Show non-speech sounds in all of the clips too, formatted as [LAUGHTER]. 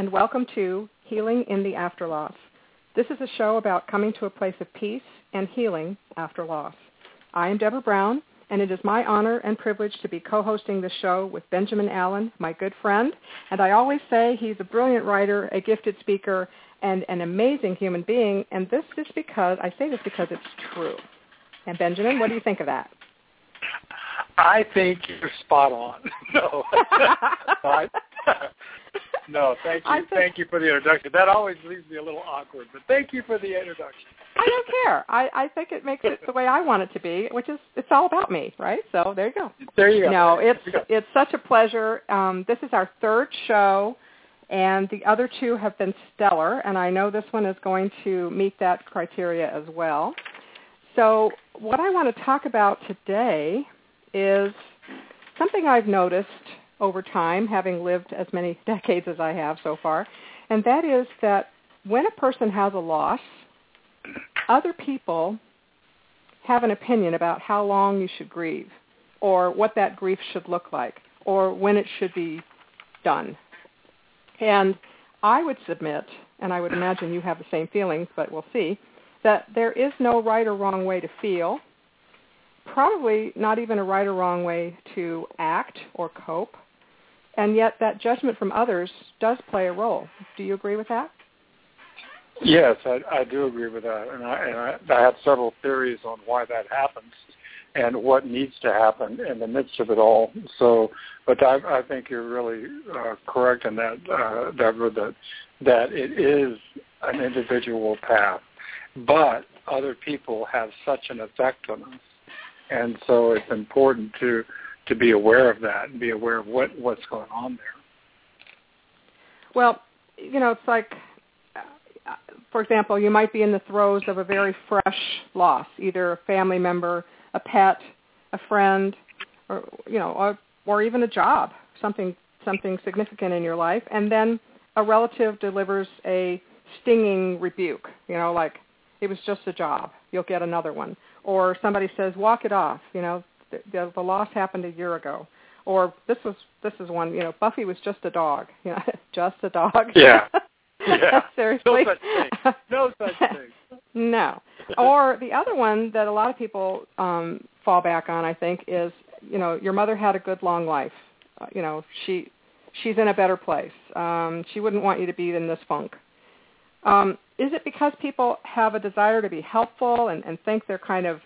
and welcome to Healing in the After Loss. This is a show about coming to a place of peace and healing after loss. I am Deborah Brown, and it is my honor and privilege to be co-hosting the show with Benjamin Allen, my good friend. And I always say he's a brilliant writer, a gifted speaker, and an amazing human being. And this is because, I say this because it's true. And Benjamin, what do you think of that? I think you're spot on. [LAUGHS] [LAUGHS] [LAUGHS] no, I, no, thank you, thank you for the introduction. That always leaves me a little awkward, but thank you for the introduction. I don't care. I, I think it makes it the way I want it to be, which is it's all about me, right? So there you go. There you go. No, it's it's such a pleasure. Um, this is our third show, and the other two have been stellar, and I know this one is going to meet that criteria as well. So what I want to talk about today is something I've noticed over time, having lived as many [LAUGHS] decades as I have so far, and that is that when a person has a loss, other people have an opinion about how long you should grieve or what that grief should look like or when it should be done. And I would submit, and I would imagine you have the same feelings, but we'll see, that there is no right or wrong way to feel, probably not even a right or wrong way to act or cope, and yet that judgment from others does play a role. Do you agree with that? Yes, I, I do agree with that, and I, and I, I have several theories on why that happens and what needs to happen in the midst of it all. So, but I, I think you're really uh, correct in that, uh, Deborah, that that it is an individual path, but other people have such an effect on us, and so it's important to to be aware of that and be aware of what what's going on there. Well, you know, it's like, uh, for example, you might be in the throes of a very fresh loss, either a family member, a pet, a friend, or you know, or, or even a job, something something significant in your life, and then a relative delivers a stinging rebuke. You know, like it was just a job. You'll get another one. Or somebody says, "Walk it off." You know, the, the, loss happened a year ago. Or this was this is one. You know, Buffy was just a dog. [LAUGHS] You know, just a dog. Yeah. [LAUGHS] Yeah. Seriously. No such thing. No such [LAUGHS] thing. no. Or the other one that a lot of people um, fall back on, I think, is you know your mother had a good long life. Uh, you know she she's in a better place. Um, she wouldn't want you to be in this funk. Um, is it because people have a desire to be helpful and, and think they're kind of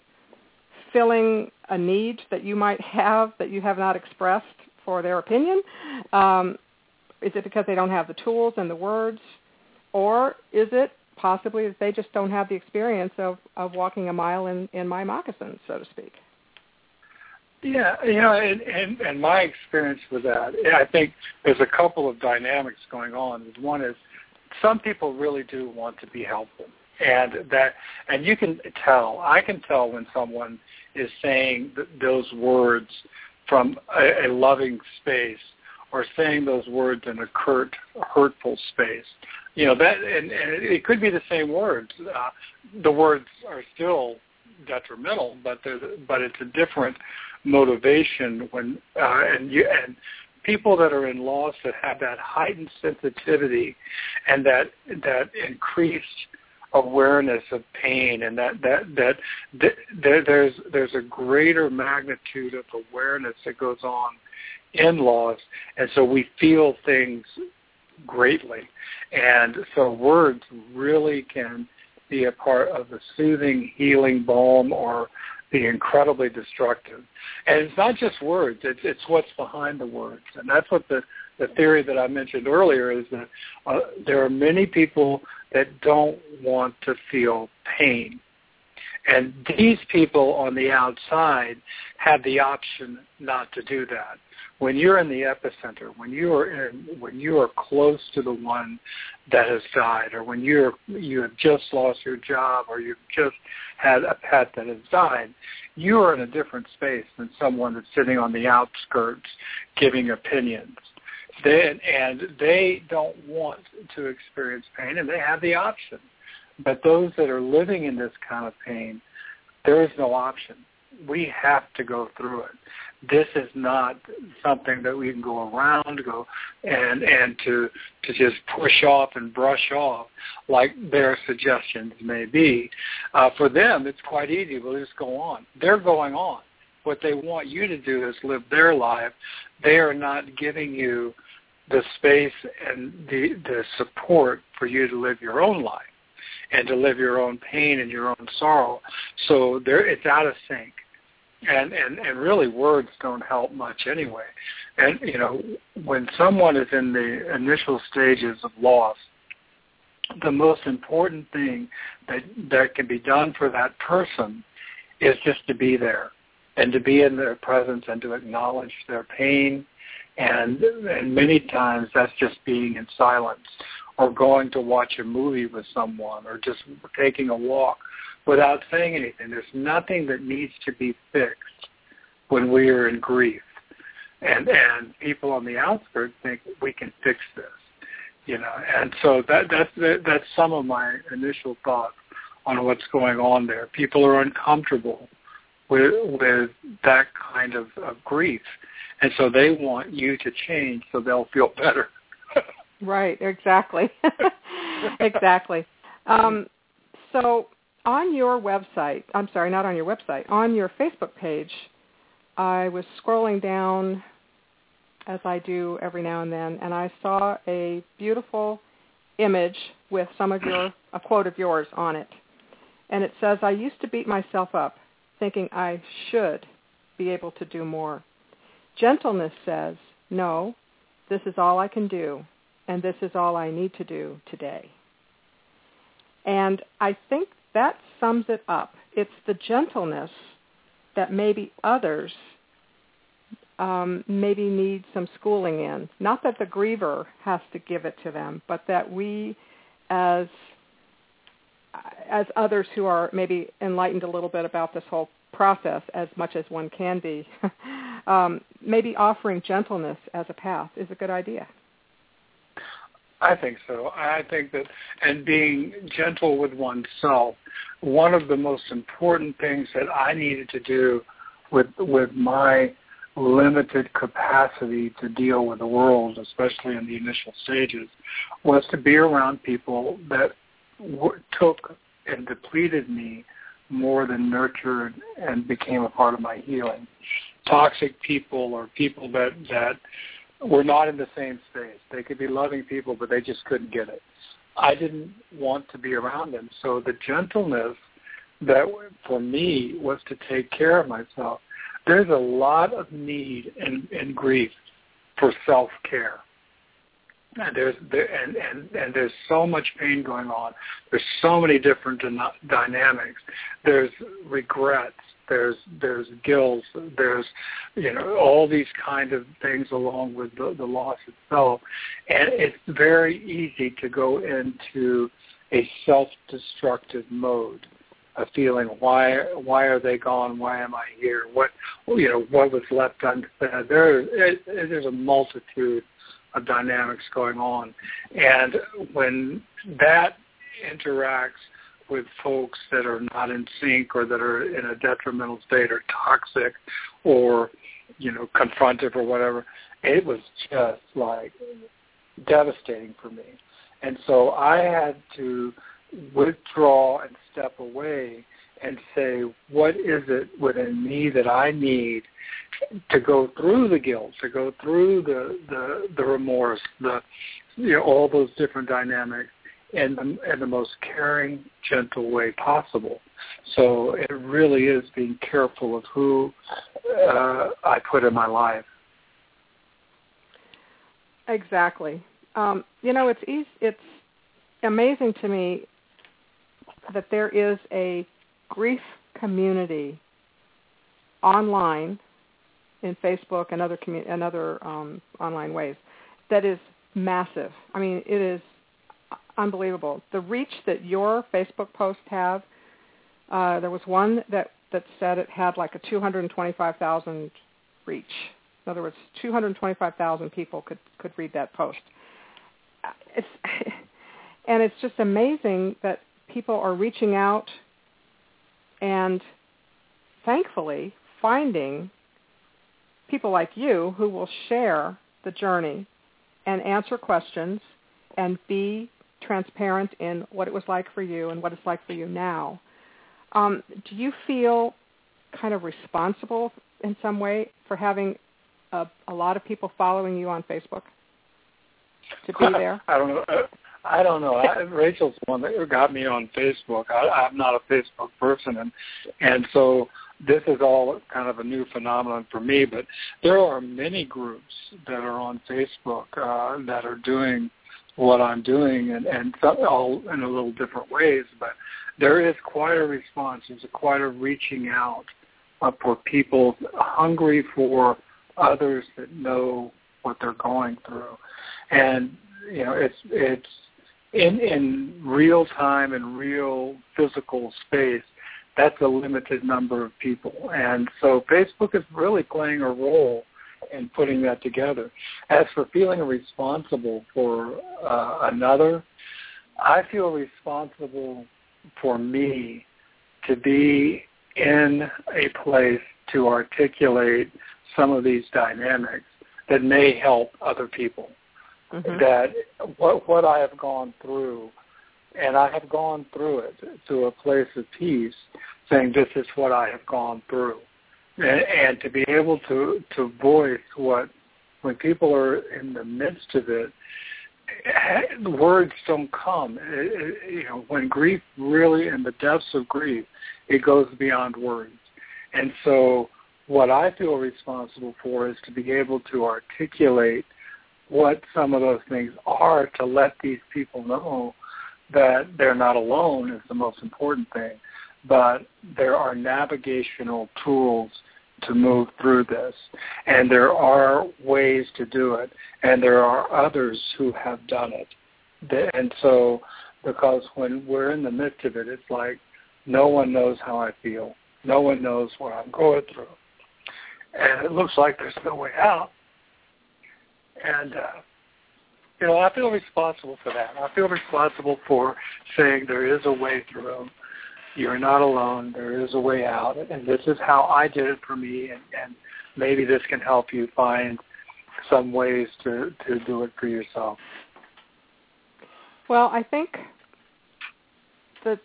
filling a need that you might have that you have not expressed for their opinion? Um, is it because they don't have the tools and the words? Or is it possibly that they just don't have the experience of, of walking a mile in, in my moccasins, so to speak? Yeah, you know, and, and, and my experience with that, I think there's a couple of dynamics going on. One is some people really do want to be helpful, and that, and you can tell. I can tell when someone is saying th- those words from a, a loving space, or saying those words in a curt, hurtful space. You know that, and, and it could be the same words. Uh, the words are still detrimental, but but it's a different motivation when uh, and you and people that are in loss that have that heightened sensitivity and that that increased awareness of pain and that that that, there, there's there's a greater magnitude of awareness that goes on in loss and so we feel things greatly. And so words really can be a part of the soothing healing balm or the incredibly destructive. And it's not just words; it's it's what's behind the words, and that's what the the theory that I mentioned earlier is that uh, there are many people that don't want to feel pain, and these people on the outside have the option not to do that. When you're in the epicenter, when you are in, when you are close to the one that has died, or when you're you have just lost your job, or you've just had a pet that has died, you are in a different space than someone that's sitting on the outskirts giving opinions. And they don't want to experience pain, and they have the option. But those that are living in this kind of pain, there is no option. we have to go through it. This is not something that we can go around, go and and to to just push off and brush off like their suggestions may be. Uh, for them, it's quite easy. We'll just go on. They're going on. What they want you to do is live their life. They are not giving you the space and the the support for you to live your own life and to live your own pain and your own sorrow. So there, it's out of sync. And, and and really words don't help much anyway. And you know, when someone is in the initial stages of loss, the most important thing that that can be done for that person is just to be there and to be in their presence and to acknowledge their pain and and many times that's just being in silence or going to watch a movie with someone or just taking a walk without saying anything. There's nothing that needs to be fixed when we are in grief. And and people on the outskirts think we can fix this. You know, and so that that's that's some of my initial thoughts on what's going on there. People are uncomfortable with with that kind of, of grief. And so they want you to change so they'll feel better. [LAUGHS] Right, exactly. [LAUGHS] exactly. Um, so on your website, I'm sorry, not on your website, on your Facebook page, I was scrolling down as I do every now and then, and I saw a beautiful image with some of your, a quote of yours on it. And it says, I used to beat myself up, thinking I should be able to do more. Gentleness says, no, this is all I can do and this is all I need to do today. And I think that sums it up. It's the gentleness that maybe others um, maybe need some schooling in. Not that the griever has to give it to them, but that we as as others who are maybe enlightened a little bit about this whole process as much as one can be, [LAUGHS] um, maybe offering gentleness as a path is a good idea. I think so. I think that, and being gentle with oneself, one of the most important things that I needed to do with with my limited capacity to deal with the world, especially in the initial stages, was to be around people that w- took and depleted me more than nurtured and became a part of my healing. Toxic people or people that that were not in the same space. They could be loving people, but they just couldn't get it. I didn't want to be around them. So the gentleness that for me was to take care of myself. There's a lot of need and, in grief for self-care. And there's there, and, and and there's so much pain going on. There's so many different dynamics. There's regrets there's there's gills, there's you know all these kind of things along with the, the loss itself, and it's very easy to go into a self-destructive mode, a feeling why why are they gone? Why am I here? What you know what was left unsaid? There it, it, there's a multitude of dynamics going on, and when that interacts with folks that are not in sync or that are in a detrimental state or toxic or you know confrontive or whatever it was just like devastating for me. And so i had to withdraw and step away and say what is it within me that i need to go through the guilt to go through the the the remorse the you know all those different dynamics in the, in the most caring, gentle way possible. So it really is being careful of who uh, I put in my life. Exactly. Um, you know, it's easy, it's amazing to me that there is a grief community online in Facebook and other commu- and other um, online ways that is massive. I mean, it is unbelievable. The reach that your Facebook posts have, uh, there was one that, that said it had like a 225,000 reach. In other words, 225,000 people could, could read that post. It's, [LAUGHS] and it's just amazing that people are reaching out and thankfully finding people like you who will share the journey and answer questions and be transparent in what it was like for you and what it's like for you now. Um, do you feel kind of responsible in some way for having a, a lot of people following you on Facebook to be [LAUGHS] there? I don't know. I don't know. I, Rachel's the one that got me on Facebook. I, I'm not a Facebook person, and and so this is all kind of a new phenomenon for me. But there are many groups that are on Facebook uh, that are doing what I'm doing, and and all in a little different ways. But there is quite a response. There's a quite a reaching out uh, for people hungry for others that know what they're going through, and you know it's it's in in real time and real physical space. That's a limited number of people, and so Facebook is really playing a role in putting that together. As for feeling responsible for uh, another, I feel responsible for me to be in a place to articulate some of these dynamics that may help other people. Mm-hmm. That what what I have gone through, and I have gone through it to a place of peace, saying this is what I have gone through, and, and to be able to to voice what when people are in the midst of it, eh, words don't come. It, it, you know, when grief really in the depths of grief, it goes beyond words. And so what I feel responsible for is to be able to articulate what some of those things are to let these people know that they're not alone is the most important thing. But there are navigational tools to move through this. And there are ways to do it. And there are others who have done it. And so, because when we're in the midst of it, it's like no one knows how I feel. No one knows what I'm going through. And it looks like there's no way out. And, uh, you know, I feel responsible for that. I feel responsible for saying there is a way through you're not alone. There is a way out, and this is how I did it for me, and, and maybe this can help you find some ways to to do it for yourself. Well, I think that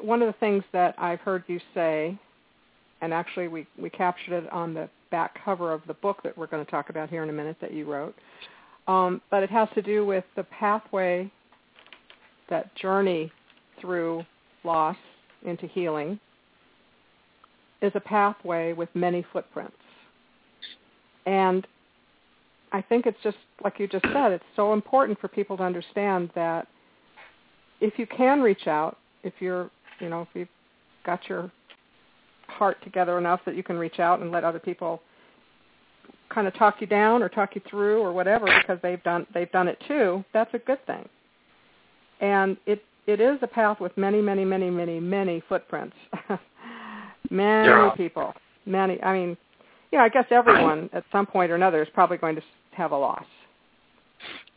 one of the things that I've heard you say, and actually we we captured it on the back cover of the book that we're going to talk about here in a minute that you wrote, um, but it has to do with the pathway, that journey through loss into healing is a pathway with many footprints. And I think it's just like you just said, it's so important for people to understand that if you can reach out, if you're, you know, if you've got your heart together enough that you can reach out and let other people kind of talk you down or talk you through or whatever because they've done they've done it too, that's a good thing. And it it is a path with many, many, many, many, many footprints. [LAUGHS] many yeah. people. Many. I mean, you know, I guess everyone [CLEARS THROAT] at some point or another is probably going to have a loss.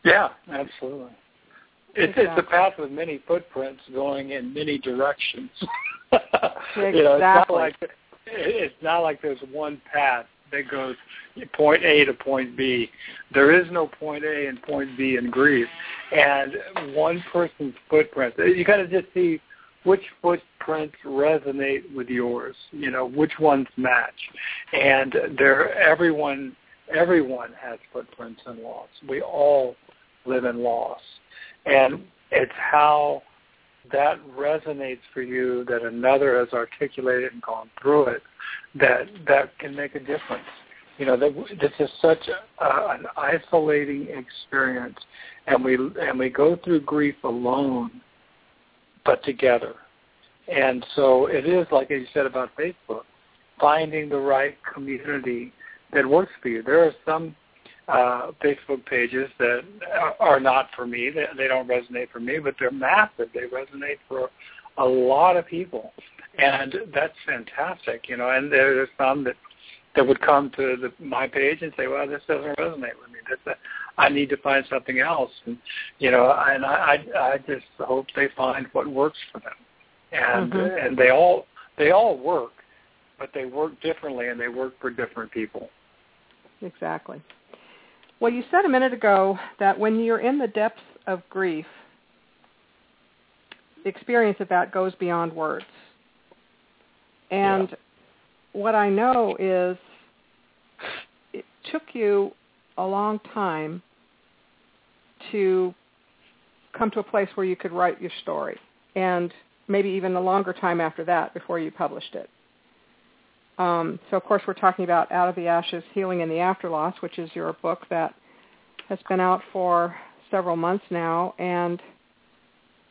Yeah, absolutely. It's, exactly. it's a path with many footprints going in many directions. exactly. [LAUGHS] You know, it's not like it's not like there's one path that goes point A to point B. There is no point A and point B in grief. And one person's footprint, you got to just see which footprints resonate with yours, you know, which ones match. And there, everyone, everyone has footprints in loss. We all live in loss. And it's how that resonates for you that another has articulated and gone through it that that can make a difference you know, this is such a, an isolating experience, and we and we go through grief alone, but together. And so it is like you said about Facebook, finding the right community that works for you. There are some uh, Facebook pages that are not for me; they, they don't resonate for me, but they're massive. They resonate for a lot of people, and that's fantastic. You know, and there's some that that would come to the, my page and say, "Well, this doesn't resonate with me. That's a, I need to find something else." And you know, and I I, I just hope they find what works for them, and mm-hmm. and they all they all work. but they work differently and they work for different people. Exactly. Well, you said a minute ago that when you're in the depths of grief, the experience of that goes beyond words. And yeah. what I know is it took you a long time to come to a place where you could write your story and maybe even a longer time after that before you published it. Um, so of course we're talking about Out of the Ashes, Healing in the Afterloss, which is your book that has been out for several months now, and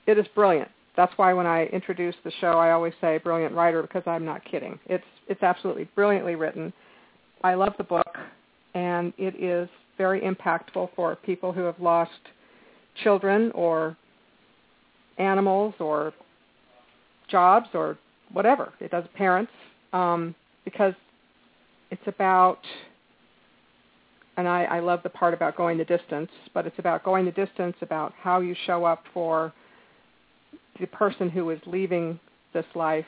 it is brilliant. That's why when I introduce the show, I always say brilliant writer because I'm not kidding. It's it's absolutely brilliantly written. I love the book, and it is very impactful for people who have lost children or animals or jobs or whatever. It does parents um, because it's about, and I, I love the part about going the distance, but it's about going the distance about how you show up for the person who is leaving this life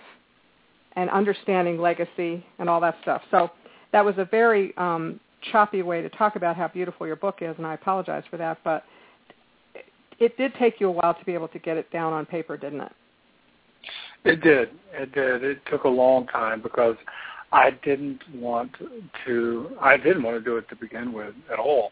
and understanding legacy and all that stuff. So that was a very um, choppy way to talk about how beautiful your book is, and I apologize for that, but it did take you a while to be able to get it down on paper, didn't it? It did. It did. It took a long time because I didn't want to. I didn't want to do it to begin with at all,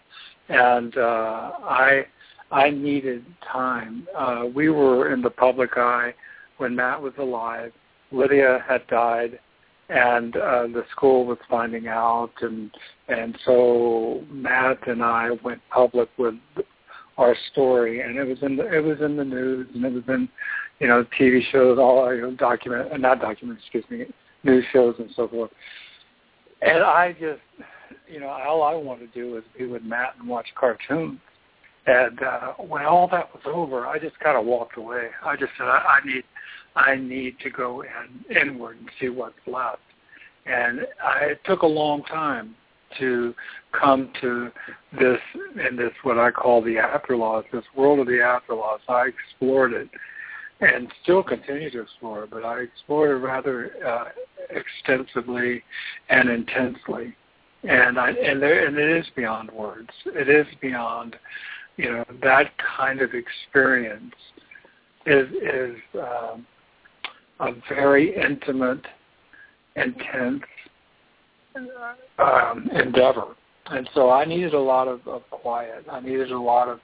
and uh, I I needed time. Uh, we were in the public eye when Matt was alive. Lydia had died, and uh, the school was finding out, and and so Matt and I went public with our story, and it was in the it was in the news, and it was in you know TV shows, all you know, document uh, not documents, excuse me, news shows and so forth. And I just, you know, all I wanted to do was be with Matt and watch cartoons. And uh, when all that was over, I just kind of walked away. I just said, I, I need, I need to go in, inward and see what's left. And I, it took a long time to come to this in this what I call the afterloss, this world of the afterloss. I explored it and still continue to explore but I explored rather uh, extensively and intensely. And I and there and it is beyond words. It is beyond, you know, that kind of experience is is um, a very intimate, intense um, endeavor. And so I needed a lot of, of quiet. I needed a lot of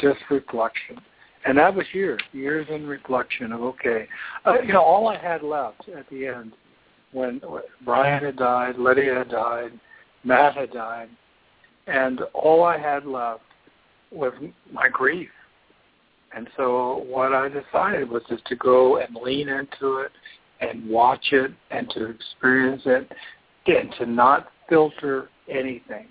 just reflection. And that was years, years in reflection of, okay, uh, you know, all I had left at the end when Brian had died, Lydia had died, Matt had died, and all I had left was my grief. And so what I decided was just to go and lean into it and watch it and to experience it and to not filter anything,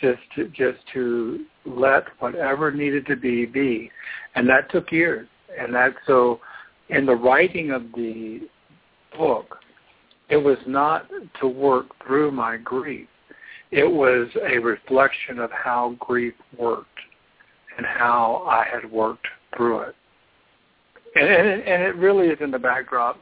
just to just to let whatever needed to be be, and that took years. And that so, in the writing of the book, it was not to work through my grief. It was a reflection of how grief worked and how I had worked through it. And, and, and it really is in the backdrop.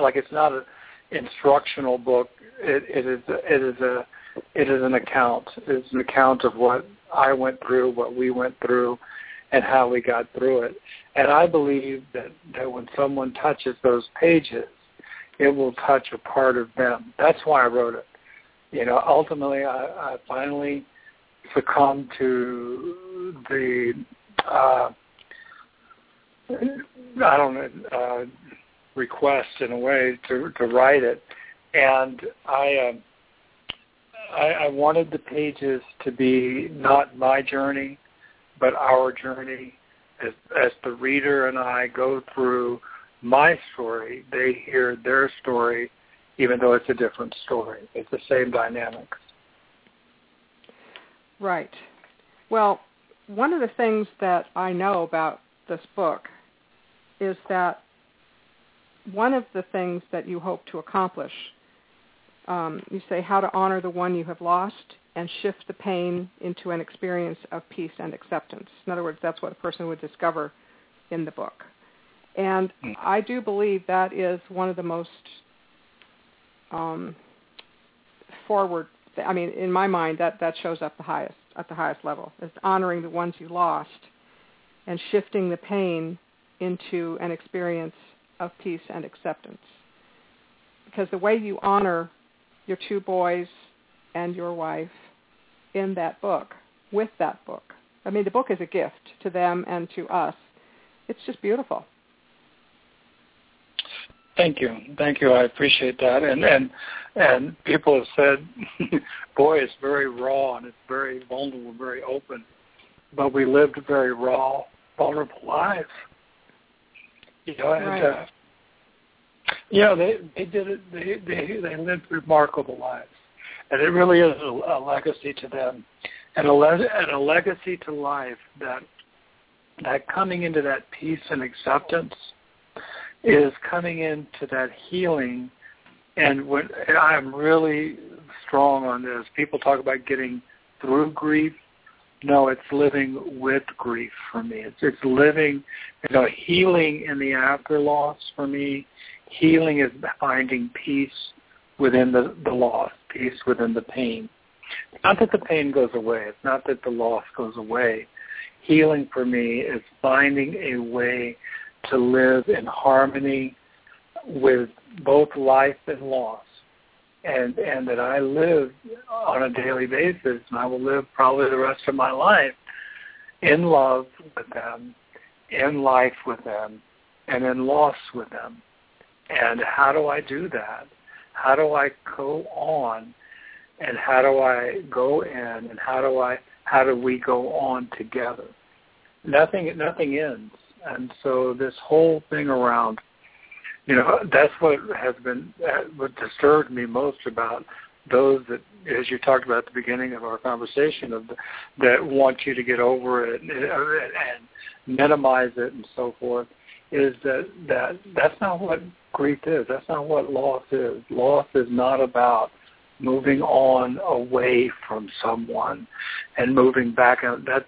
Like it's not an instructional book it, it is it is a it is an account. It's an account of what I went through, what we went through, and how we got through it. And I believe that, that when someone touches those pages, it will touch a part of them. That's why I wrote it. You know, ultimately, I, I finally succumbed to the uh, I don't know uh, request in a way to to write it and I, um, I, I wanted the pages to be not my journey, but our journey. As, as the reader and I go through my story, they hear their story, even though it's a different story. It's the same dynamics. Right. Well, one of the things that I know about this book is that one of the things that you hope to accomplish um, you say how to honor the one you have lost and shift the pain into an experience of peace and acceptance. In other words, that's what a person would discover in the book. And. I do believe that is one of the most um, forward. I mean, in my mind, that that shows up the highest at the highest level is honoring the ones you lost and shifting the pain into an experience of peace and acceptance. Because the way you honor your two boys and your wife in that book, with that book, I mean, the book is a gift to them and to us. It's just beautiful. Thank you, thank you. I appreciate that. And and and people have said, [LAUGHS] "Boy, it's very raw and it's very vulnerable, very open." But we lived very raw, vulnerable lives. You know, and right. uh, you know they they did it. They they they lived remarkable lives, and it really is a, a legacy to them, and a le- and a legacy to life that that coming into that peace and acceptance is coming into that healing. And when I'm really strong on this, people talk about getting through grief. No, it's living with grief for me. It's it's living, you know, healing in the after loss for me. Healing is finding peace within the, the loss, peace within the pain. Not that the pain goes away. It's not that the loss goes away. Healing for me is finding a way to live in harmony with both life and loss. And and that I live on a daily basis and I will live probably the rest of my life in love with them, in life with them, and in loss with them. And how do I do that? How do I go on and how do I go in and how do I how do we go on together? Nothing nothing ends and so this whole thing around, you know, that's what has been uh, what disturbed me most about those that, as you talked about at the beginning of our conversation, of the, that want you to get over it and, and minimize it and so forth, is that that that's not what grief is. That's not what loss is. Loss is not about moving on away from someone and moving back out. That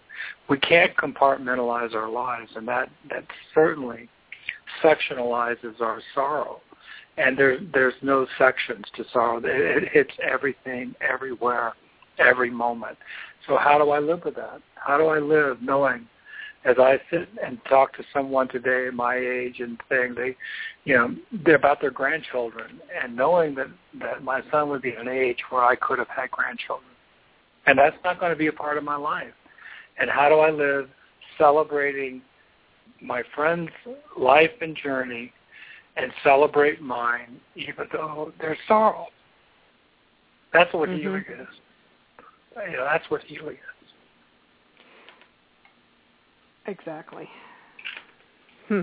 we can't compartmentalize our lives and that that certainly sectionalizes our sorrow. And there there's no sections to sorrow. It, it hits everything everywhere every moment. So how do i live with that? How do i live knowing as I sit and talk to someone today my age and saying they, you know, they're about their grandchildren and knowing that that my son would be an age where I could have had grandchildren, and that's not going to be a part of my life. And how do I live celebrating my friend's life and journey and celebrate mine, even though there's sorrow? That's what mm-hmm. healing is. You know, that's what healing is. Exactly. Hmm.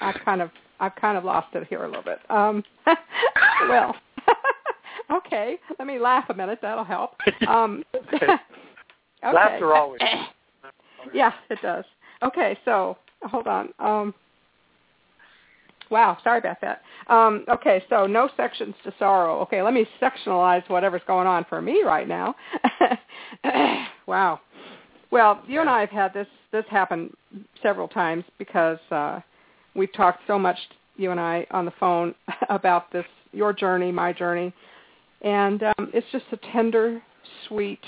I've kind of I've kind of lost it here a little bit. Um, [LAUGHS] well, [LAUGHS] okay. Let me laugh a minute. That'll help. [LAUGHS] Um, okay. Laughter always. yeah, it does. Okay, so hold on. Um, Wow, sorry about that. Um, okay, so no sections to sorrow. Okay, let me sectionalize whatever's going on for me right now. [LAUGHS] wow. Well, you and I have had this this happen several times because uh, we've talked so much, you and I, on the phone [LAUGHS] about this, your journey, my journey, and um, it's just a tender, sweet,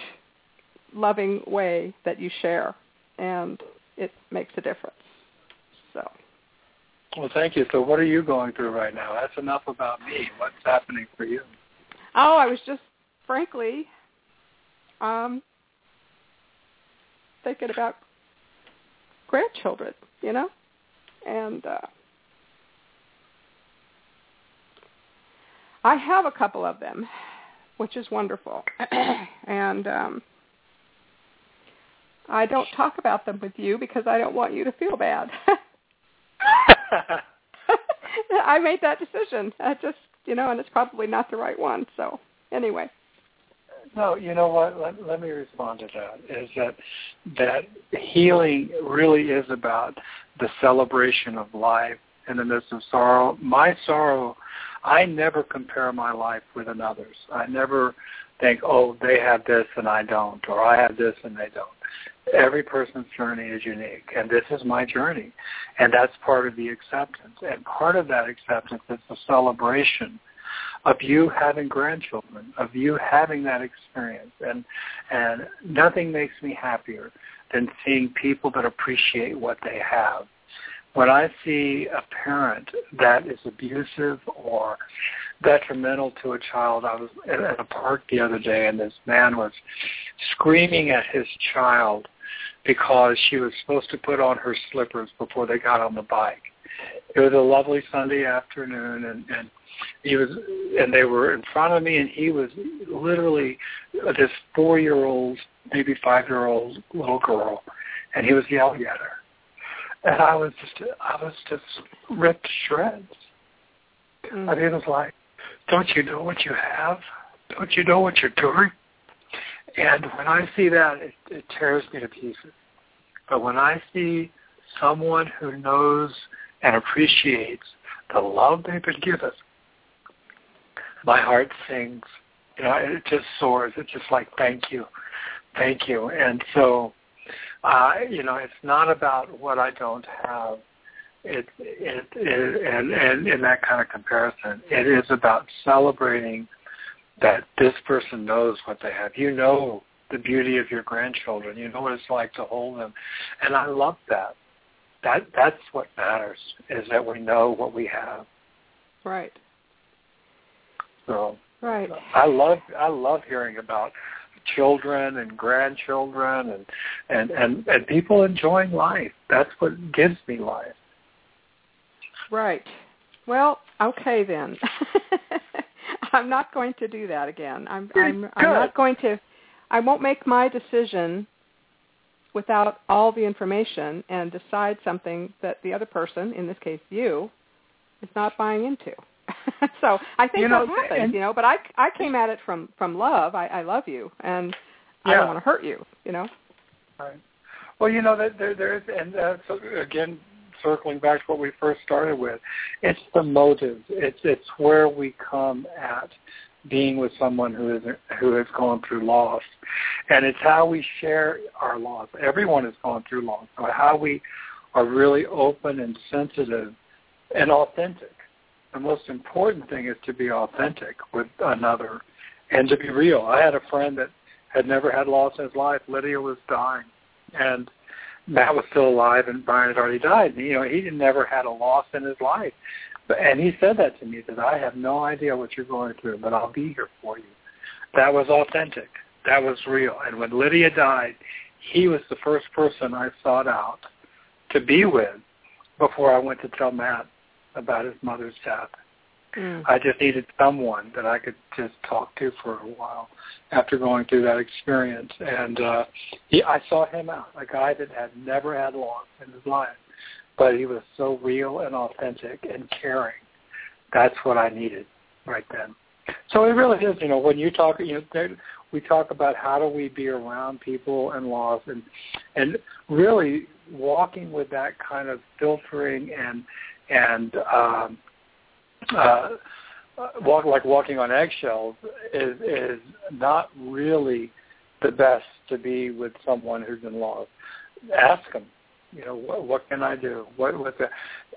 loving way that you share, and it makes a difference. Well, thank you. So what are you going through right now? That's enough about me. What's happening for you? Oh, I was just frankly um thinking about grandchildren, you know? And uh I have a couple of them, which is wonderful. [CLEARS THROAT] and um I don't talk about them with you because I don't want you to feel bad. [LAUGHS] [LAUGHS] I made that decision. I just, you know, and it's probably not the right one. So anyway. No, you know what? Let, let me respond to that. Is that that healing really is about the celebration of life in the midst of sorrow. My sorrow, I never compare my life with another's. I never think, oh, they have this and I don't, or I have this and they don't. Every person's journey is unique, and this is my journey, and that's part of the acceptance. And part of that acceptance is the celebration of you having grandchildren, of you having that experience, and and nothing makes me happier than seeing people that appreciate what they have. When I see a parent that is abusive or detrimental to a child, I was at a park the other day and this man was screaming at his child because she was supposed to put on her slippers before they got on the bike. It was a lovely Sunday afternoon and, and he was and they were in front of me and he was literally this four year old maybe five year old little girl and he was yelling at her and i was just i was just ripped to shreds mm. i mean it was like don't you know what you have don't you know what you're doing and when i see that it, it tears me to pieces but when i see someone who knows and appreciates the love they've been given my heart sings. You know, it just soars. It's just like thank you, thank you. And so, uh, you know, it's not about what I don't have. It, it, it and, and in that kind of comparison, it is about celebrating that this person knows what they have. You know the beauty of your grandchildren. You know what it's like to hold them, and I love that. That that's what matters is that we know what we have. Right. So right. I love I love hearing about children and grandchildren and and and, and people enjoying life. That's what gives me life. Right. Well, okay then. [LAUGHS] I'm not going to do that again. I'm I'm I'm not going to I won't make my decision without all the information and decide something that the other person, in this case you, is not buying into. [LAUGHS] so I think you know, that happens, you know. But I I came at it from from love. I, I love you, and yeah. I don't want to hurt you, you know. Right. Well, you know that there there's and uh, so again circling back to what we first started with, it's the motive. It's it's where we come at being with someone who is who has gone through loss, and it's how we share our loss. Everyone has gone through loss, so how we are really open and sensitive and authentic the most important thing is to be authentic with another and to be real. I had a friend that had never had loss in his life. Lydia was dying, and Matt was still alive, and Brian had already died. And, you know, he never had a loss in his life. And he said that to me, that I have no idea what you're going through, but I'll be here for you. That was authentic. That was real. And when Lydia died, he was the first person I sought out to be with before I went to tell Matt about his mother's death. Mm. I just needed someone that I could just talk to for a while after going through that experience. And uh, he, I saw him out, a guy that had never had loss in his life, but he was so real and authentic and caring. That's what I needed right then. So it really is, you know, when you talk, you know, we talk about how do we be around people and loss, and and really walking with that kind of filtering and and um, uh, walk like walking on eggshells is is not really the best to be with someone who's in love. Ask them, you know, what, what can I do? What what the,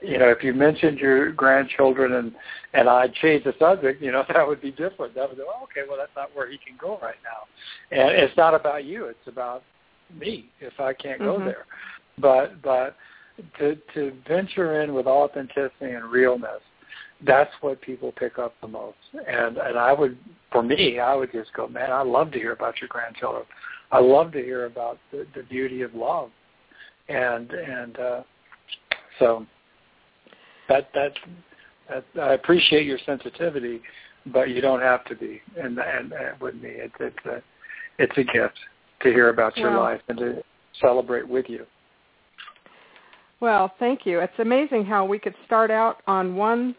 you know, if you mentioned your grandchildren and and I changed the subject, you know, [LAUGHS] that would be different. That would be oh, okay. Well, that's not where he can go right now, and it's not about you. It's about me if I can't go mm-hmm. there. But but to to venture in with authenticity and realness, that's what people pick up the most. And and I would, for me, I would just go, man, I love to hear about your grandchildren. I love to hear about the, the beauty of love, and and uh, so that that that I appreciate your sensitivity, but you don't have to be. And and, and with me, it's it's a it's a gift to hear about your life and to celebrate with you. Well, thank you. It's amazing how we could start out on one,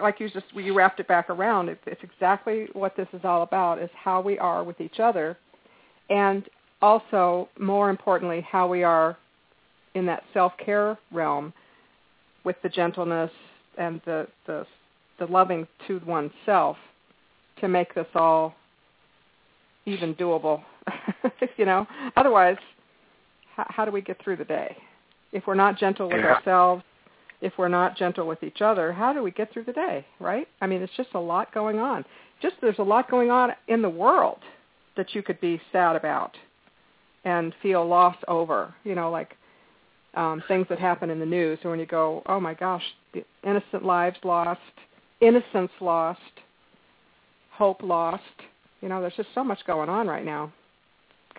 like you just you wrapped it back around. It's, it's exactly what this is all about: is how we are with each other, and also more importantly, how we are in that self-care realm with the gentleness and the the, the loving to oneself to make this all even doable. [LAUGHS] you know, otherwise, how, how do we get through the day? If we're not gentle with Yeah. ourselves, if we're not gentle with each other, how do we get through the day, right? I mean, it's just a lot going on. Just there's a lot going on in the world that you could be sad about and feel lost over, you know, like um, things that happen in the news or when you go, oh my gosh, the innocent lives lost, innocence lost, hope lost. You know, there's just so much going on right now.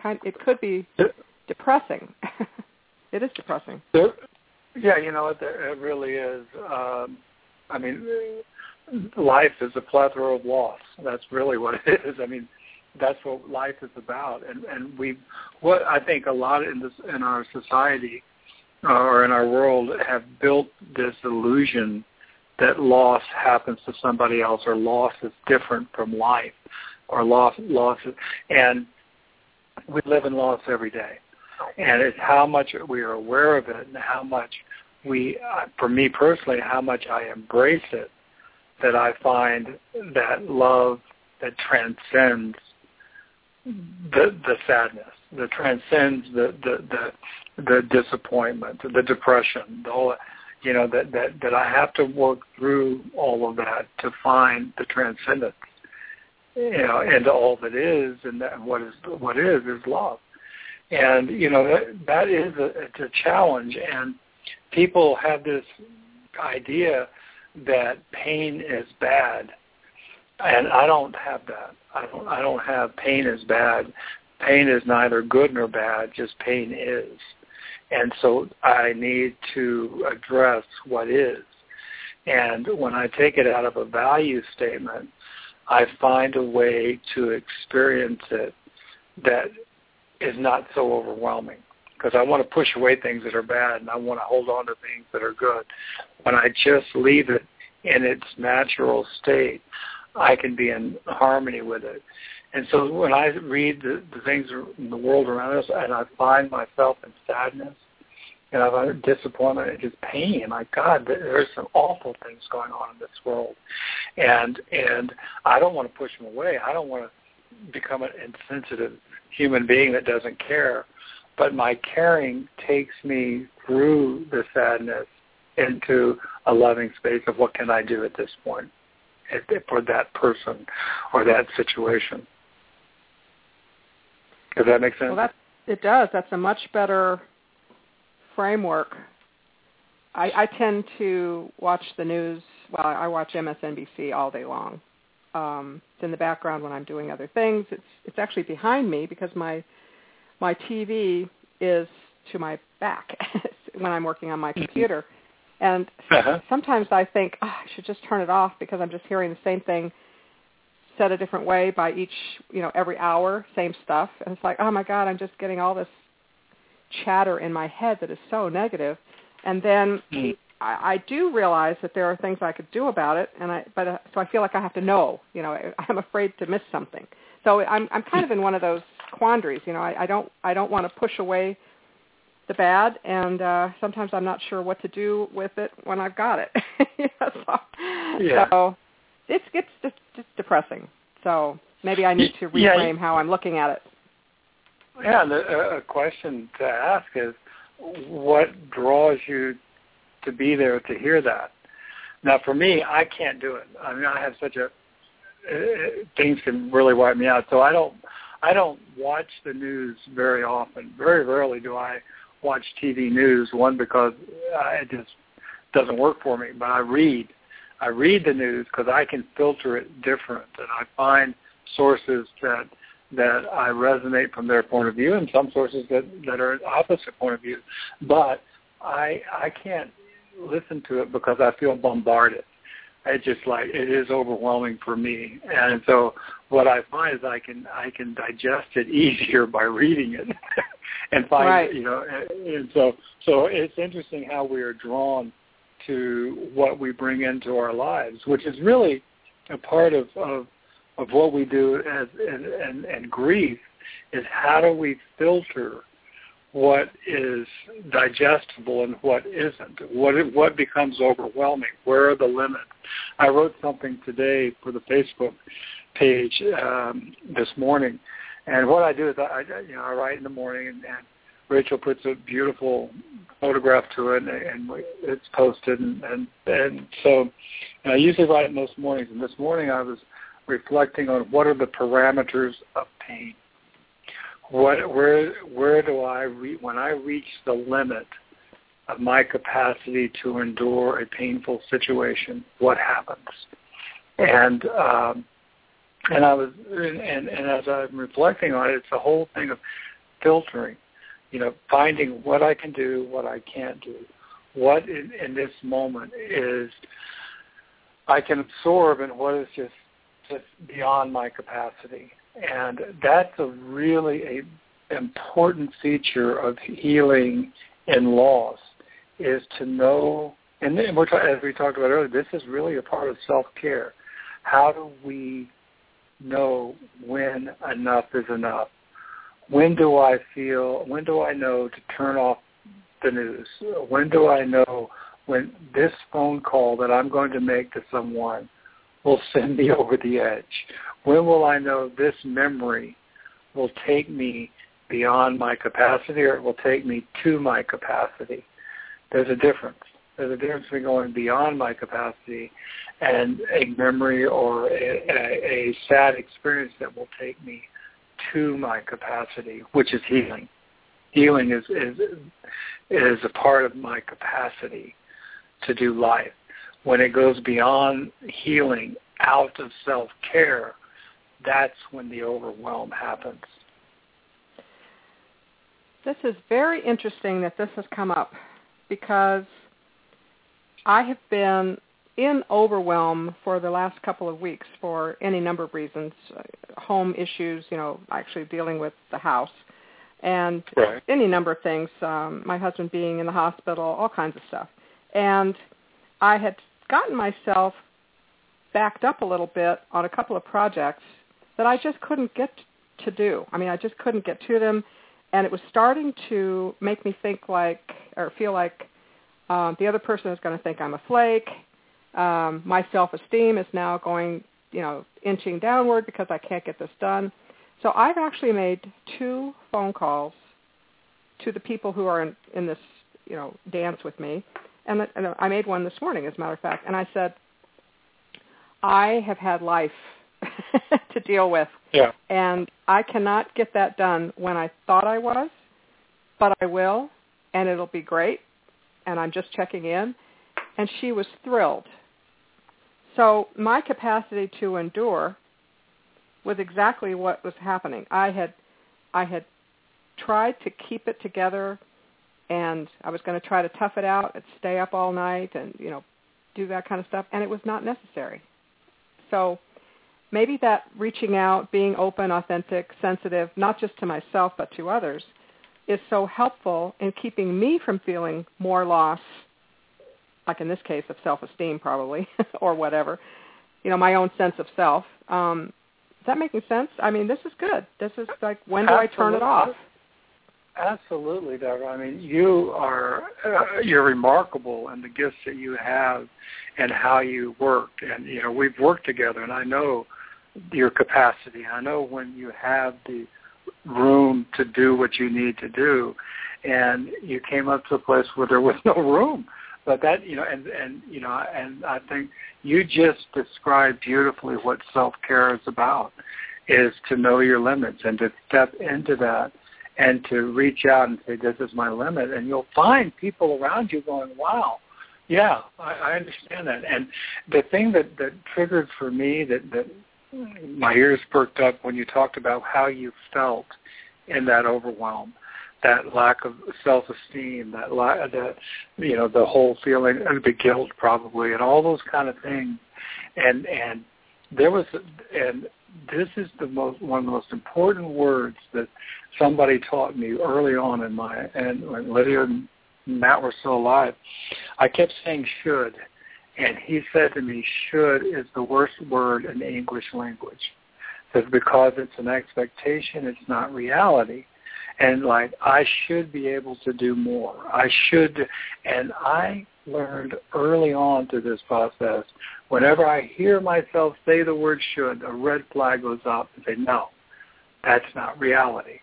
Kind, it could be depressing. [LAUGHS] it is depressing. There, yeah, you know, it, it really is. Um, I mean, life is a plethora of loss. That's really what it is. I mean, that's what life is about. And and we, what I think a lot in this in our society uh, or in our world have built this illusion that loss happens to somebody else or loss is different from life or loss loss is, and we live in loss every day and it's how much we are aware of it and how much we for me personally how much I embrace it that I find that love that transcends the the sadness that transcends the the the, the disappointment the depression the whole you know that that that I have to work through all of that to find the transcendence you know and all that is and that what is what is is love and you know that that is a, it's a challenge. And people have this idea that pain is bad. And I don't have that. I don't I don't have pain is bad. Pain is neither good nor bad just pain is. And so I need to address what is. And when I take it out of a value statement I find a way to experience it that is not so overwhelming because I want to push away things that are bad and I want to hold on to things that are good. When I just leave it in its natural state, I can be in harmony with it. And so when I read the, the things in the world around us and I find myself in sadness and I find disappointment and just pain, my God, there's some awful things going on in this world. And and I don't want to push them away. I don't want to become an insensitive human being that doesn't care. But my caring takes me through the sadness into a loving space of what can I do at this point for that person or that situation. Does that make sense? Well, that it does. That's a much better framework. I, I tend to watch the news. Well, I watch MSNBC all day long. Um, it's in the background when I'm doing other things. It's it's actually behind me because my my TV is to my back [LAUGHS] when I'm working on my computer. And Uh-huh. sometimes I think oh, I should just turn it off because I'm just hearing the same thing said a different way by each, you know, every hour, same stuff. And it's like, oh my God, I'm just getting all this chatter in my head that is so negative. And then Mm. I, I do realize that there are things I could do about it, and I but uh, so I feel like I have to know. You know, I, I'm afraid to miss something. So I'm I'm kind of in one of those quandaries. You know, I, I don't I don't want to push away the bad, and uh, sometimes I'm not sure what to do with it when I've got it. [LAUGHS] You know, so, Yeah. so it's it's just, just depressing. So maybe I need to Yeah, reframe how I'm looking at it. Yeah, and a, a question to ask is, what draws you to be there to hear that? Now, for me, I can't do it. I mean, I have such a uh, things can really wipe me out. So I don't, I don't watch the news very often. Very rarely do I watch TV news. One because uh, it just doesn't work for me. But I read, I read the news because I can filter it different, and I find sources that that I resonate from their point of view, and some sources that that are opposite point of view. But I I can't listen to it because I feel bombarded. It's just like it is overwhelming for me, and so what I find is I can I can digest it easier [LAUGHS] by reading it, [LAUGHS] and find Right. you know, and, and so so it's interesting how we are drawn to what we bring into our lives, which is really a part of of, of what we do as and, and, and grief is how do we filter what is digestible and what isn't? What what becomes overwhelming? Where are the limits? I wrote something today for the Facebook page um, this morning, And what I do is I, you know, I write in the morning, and, and Rachel puts a beautiful photograph to it, and, it's posted, and and, and so and I usually write it most mornings. And this morning I was reflecting on what are the parameters of pain. What where where do I re- when I reach the limit of my capacity to endure a painful situation? What happens? And um, and I was and, and as I'm reflecting on it, it's a whole thing of filtering. You know, finding what I can do, what I can't do, what in, in this moment is I can absorb, and what is just just beyond my capacity. And that's a really a important feature of healing and loss is to know, and we're, as we talked about earlier, this is really a part of self-care. How do we know when enough is enough? When do I feel, when do I know to turn off the news? When do I know when this phone call that I'm going to make to someone will send me [LAUGHS] over the edge? When will I know this memory will take me beyond my capacity or it will take me to my capacity? There's a difference. There's a difference between going beyond my capacity and a memory or a, a, a sad experience that will take me to my capacity, which is healing. Healing is, is is a part of my capacity to do life. When it goes beyond healing out of self-care, that's when the overwhelm happens. This is very interesting that this has come up because I have been in overwhelm for the last couple of weeks for any number of reasons, home issues, you know, actually dealing with the house, and right. any number of things. Um, my husband being in the hospital, all kinds of stuff, and I had gotten myself backed up a little bit on a couple of projects that I just couldn't get to do. I mean, I just couldn't get to them, and it was starting to make me think like, or feel like um, the other person is going to think I'm a flake. Um, my self-esteem is now going, you know, inching downward because I can't get this done. So I've actually made two phone calls to the people who are in, in this, you know, dance with me, and, the, and I made one this morning, as a matter of fact, and I said, I have had life [LAUGHS] to deal with, yeah. and I cannot get that done when I thought I was, but I will, and it'll be great, and I'm just checking in. And she was thrilled. So my capacity to endure was exactly what was happening. I had I had tried to keep it together and I was going to try to tough it out and stay up all night and you know do that kind of stuff and it was not necessary. So maybe that reaching out, being open, authentic, sensitive, not just to myself but to others is so helpful in keeping me from feeling more loss, like in this case of self-esteem probably, [LAUGHS] or whatever, you know, my own sense of self. Um, is that making sense? I mean, this is good. This is like, when do Absolutely. I turn it off? Absolutely, Deborah. I mean, you are uh, you're remarkable in the gifts that you have and how you work. And you know, we've worked together, and I know your capacity. I know when you have the room to do what you need to do and you came up to a place where there was [LAUGHS] no room but that you know and and you know and i think you just described beautifully what self care is about is to know your limits and to step into that and to reach out and say this is my limit and you'll find people around you going wow yeah i, I understand that. And the thing that that triggered for me that that my ears perked up when you talked about how you felt in that overwhelm, that lack of self-esteem, that la- that you know the whole feeling the guilt probably, and all those kind of things, and and there was and this is the most one of the most important words that somebody taught me early on in my and when Lydia and Matt were still alive. I kept saying should and he said to me, should is the worst word in the English language. Because it's an expectation, it's not reality. And like, I should be able to do more. I should, and I learned early on through this process, whenever I hear myself say the word should, a red flag goes up and say, no, That's not reality.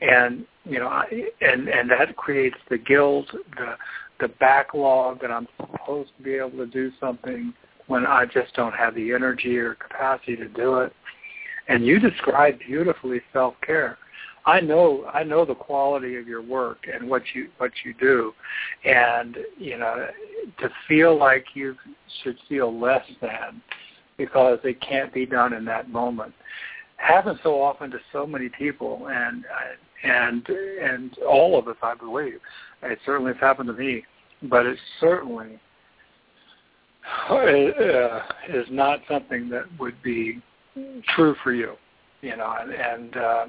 And you know, and and that creates the guilt, the the backlog that I'm supposed to be able to do something when I just don't have the energy or capacity to do it. And you describe beautifully self-care. I know I know the quality of your work and what you what you do, and you know to feel like you should feel less than because it can't be done in that moment happens so often to so many people, and and and all of us, I believe. It certainly has happened to me, but it certainly uh, is not something that would be true for you, you know, and and uh,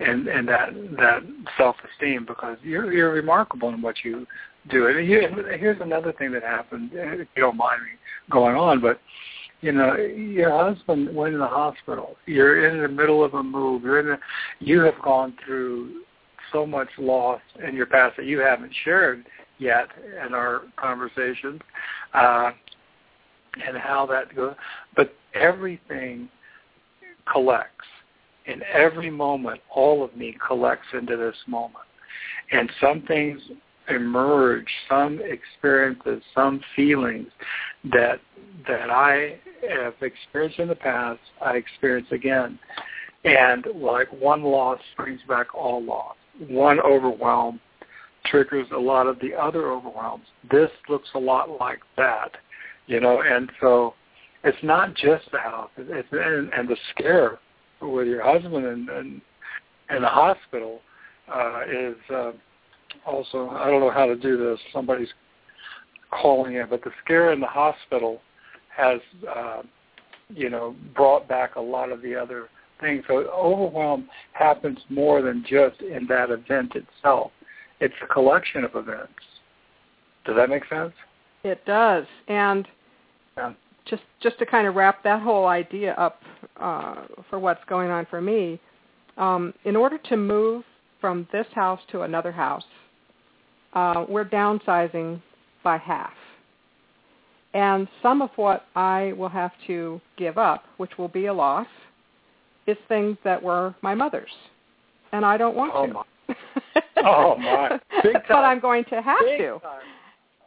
and, and that that self-esteem because you're you're remarkable in what you do. And here's another thing that happened. If you don't mind me going on, but you know, your husband went in the hospital. You're in the middle of a move. You're in you have gone through so much loss in your past that you haven't shared yet in our conversations, uh, and how that goes. But everything collects. In every moment, all of me collects into this moment. And some things emerge, some experiences, some feelings that that I have experienced in the past, I experience again. And like one loss brings back all loss. One overwhelm triggers a lot of the other overwhelms. This looks a lot like that, you know, and so it's not just the house. It's, and, and the scare with your husband and and, and the hospital uh, is uh, also I don't know how to do this. Somebody's calling in, but the scare in the hospital has uh, you know brought back a lot of the other things. So overwhelm happens more than just in that event itself. It's a collection of events. Does that make sense? It does, and yeah. just just to kind of wrap that whole idea up uh, for what's going on for me. Um, in order to move from this house to another house, uh, we're downsizing by half. And some of what I will have to give up, which will be a loss, is things that were my mother's. And I don't want oh to. My. [LAUGHS] oh my. Big time. but I'm going to have Big to. Time.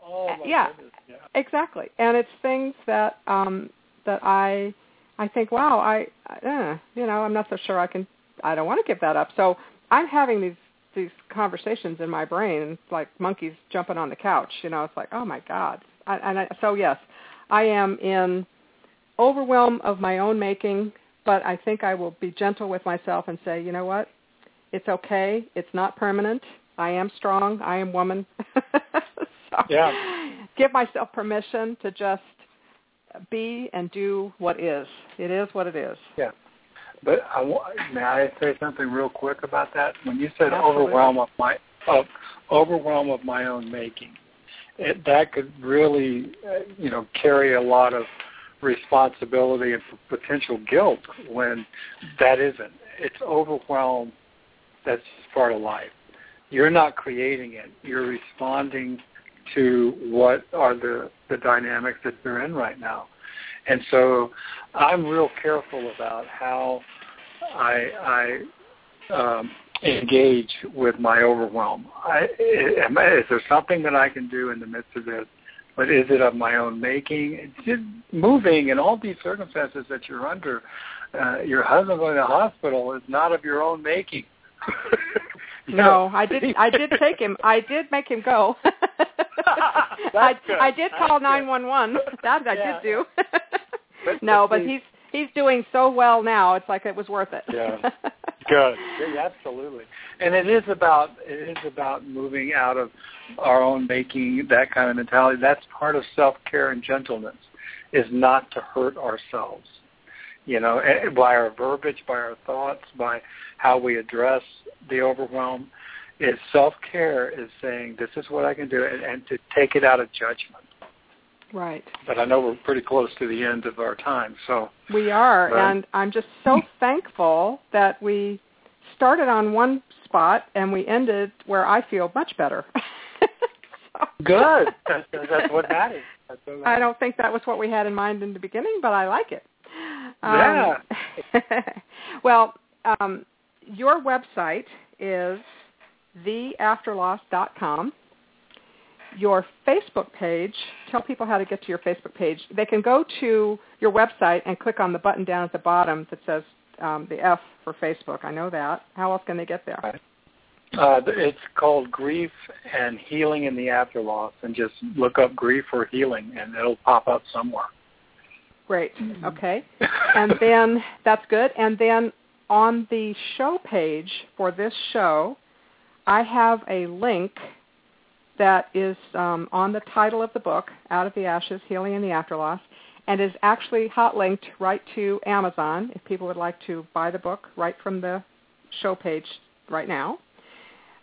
Oh my yeah, goodness. yeah. Exactly. And it's things that um that I I think, wow, I uh, you know, I'm not so sure I can I don't want to give that up. So I'm having these these conversations in my brain, like monkeys jumping on the couch. You know, it's like, oh my god. I, and I, so yes, I am in overwhelm of my own making, but I think I will be gentle with myself and say, you know what, it's okay. It's not permanent. I am strong. I am woman. [LAUGHS] so yeah. give myself permission to just be and do what is. It is what it is. Yeah. But I, may I say something real quick about that? When you said Absolutely. overwhelm of my of overwhelm of my own making, it, that could really, uh, you know, carry a lot of responsibility and potential guilt when that isn't. It's overwhelmed. That's part of life. You're not creating it. You're responding to what are the the dynamics that you're in right now. And so I'm real careful about how I, I um, engage with my overwhelm. I, am, is there something that I can do in the midst of this? But is it of my own making? It's just moving in all these circumstances that you're under. Uh, your husband going to the hospital is not of your own making. [LAUGHS] no, I did. I did take him. I did make him go. [LAUGHS] [LAUGHS] I, I did call nine one one. That I yeah. did do. no, but he's he's doing so well now. It's like it was worth it. Yeah. Good. Yeah, absolutely. And it is about it is about moving out of our own making that kind of mentality. That's part of self care and gentleness, is not to hurt ourselves. You know, eh, by our verbiage, by our thoughts, by how we address the overwhelm. Is self care is saying this is what I can do, and, and to take it out of judgment. Right. But I know we're pretty close to the end of our time, so we are, and I'm just so [LAUGHS] thankful that we started on one spot and we ended where I feel much better. so. [LAUGHS] Good. That's, that's what matters. That's what matters. I don't think that was what we had in mind in the beginning, but I like it. Yeah. Um, [LAUGHS] well, um, your website is theafterloss.com. Your Facebook page, tell people how to get to your Facebook page. They can go to your website and click on the button down at the bottom that says um, the F for Facebook. I know that. How else can they get there? Right. Uh, it's called Grief and Healing in the Afterloss, and just look up grief or healing, and it'll pop up somewhere. Great. Okay. [LAUGHS] and then that's good. And then on the show page for this show, I have a link that is um, on the title of the book, Out of the Ashes, Healing in the Afterloss, and is actually hot linked right to Amazon if people would like to buy the book right from the show page right now.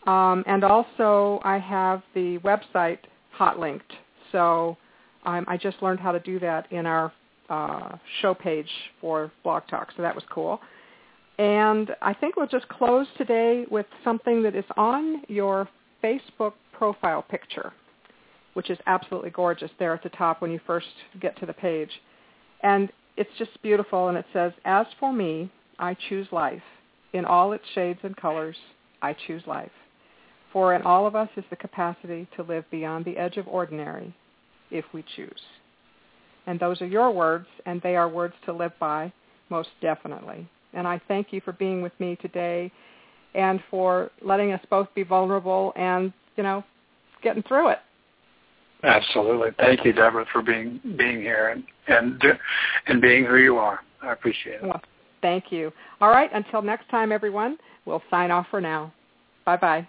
Um, and also I have the website hot linked. So um, I just learned how to do that in our uh, show page for Blog Talk, so that was cool. And I think we'll just close today with something that is on your Facebook profile picture, which is absolutely gorgeous there at the top when you first get to the page. And it's just beautiful, and it says, As for me, I choose life. In all its shades and colors, I choose life. For in all of us is the capacity to live beyond the edge of ordinary, if we choose. And those are your words, and they are words to live by, most definitely. And I thank you for being with me today and for letting us both be vulnerable and, you know, getting through it. Absolutely. Thank you, Deborah, for being being here and and and being who you are. I appreciate it. Well, thank you. All right. Until next time, everyone. We'll sign off for now. Bye bye.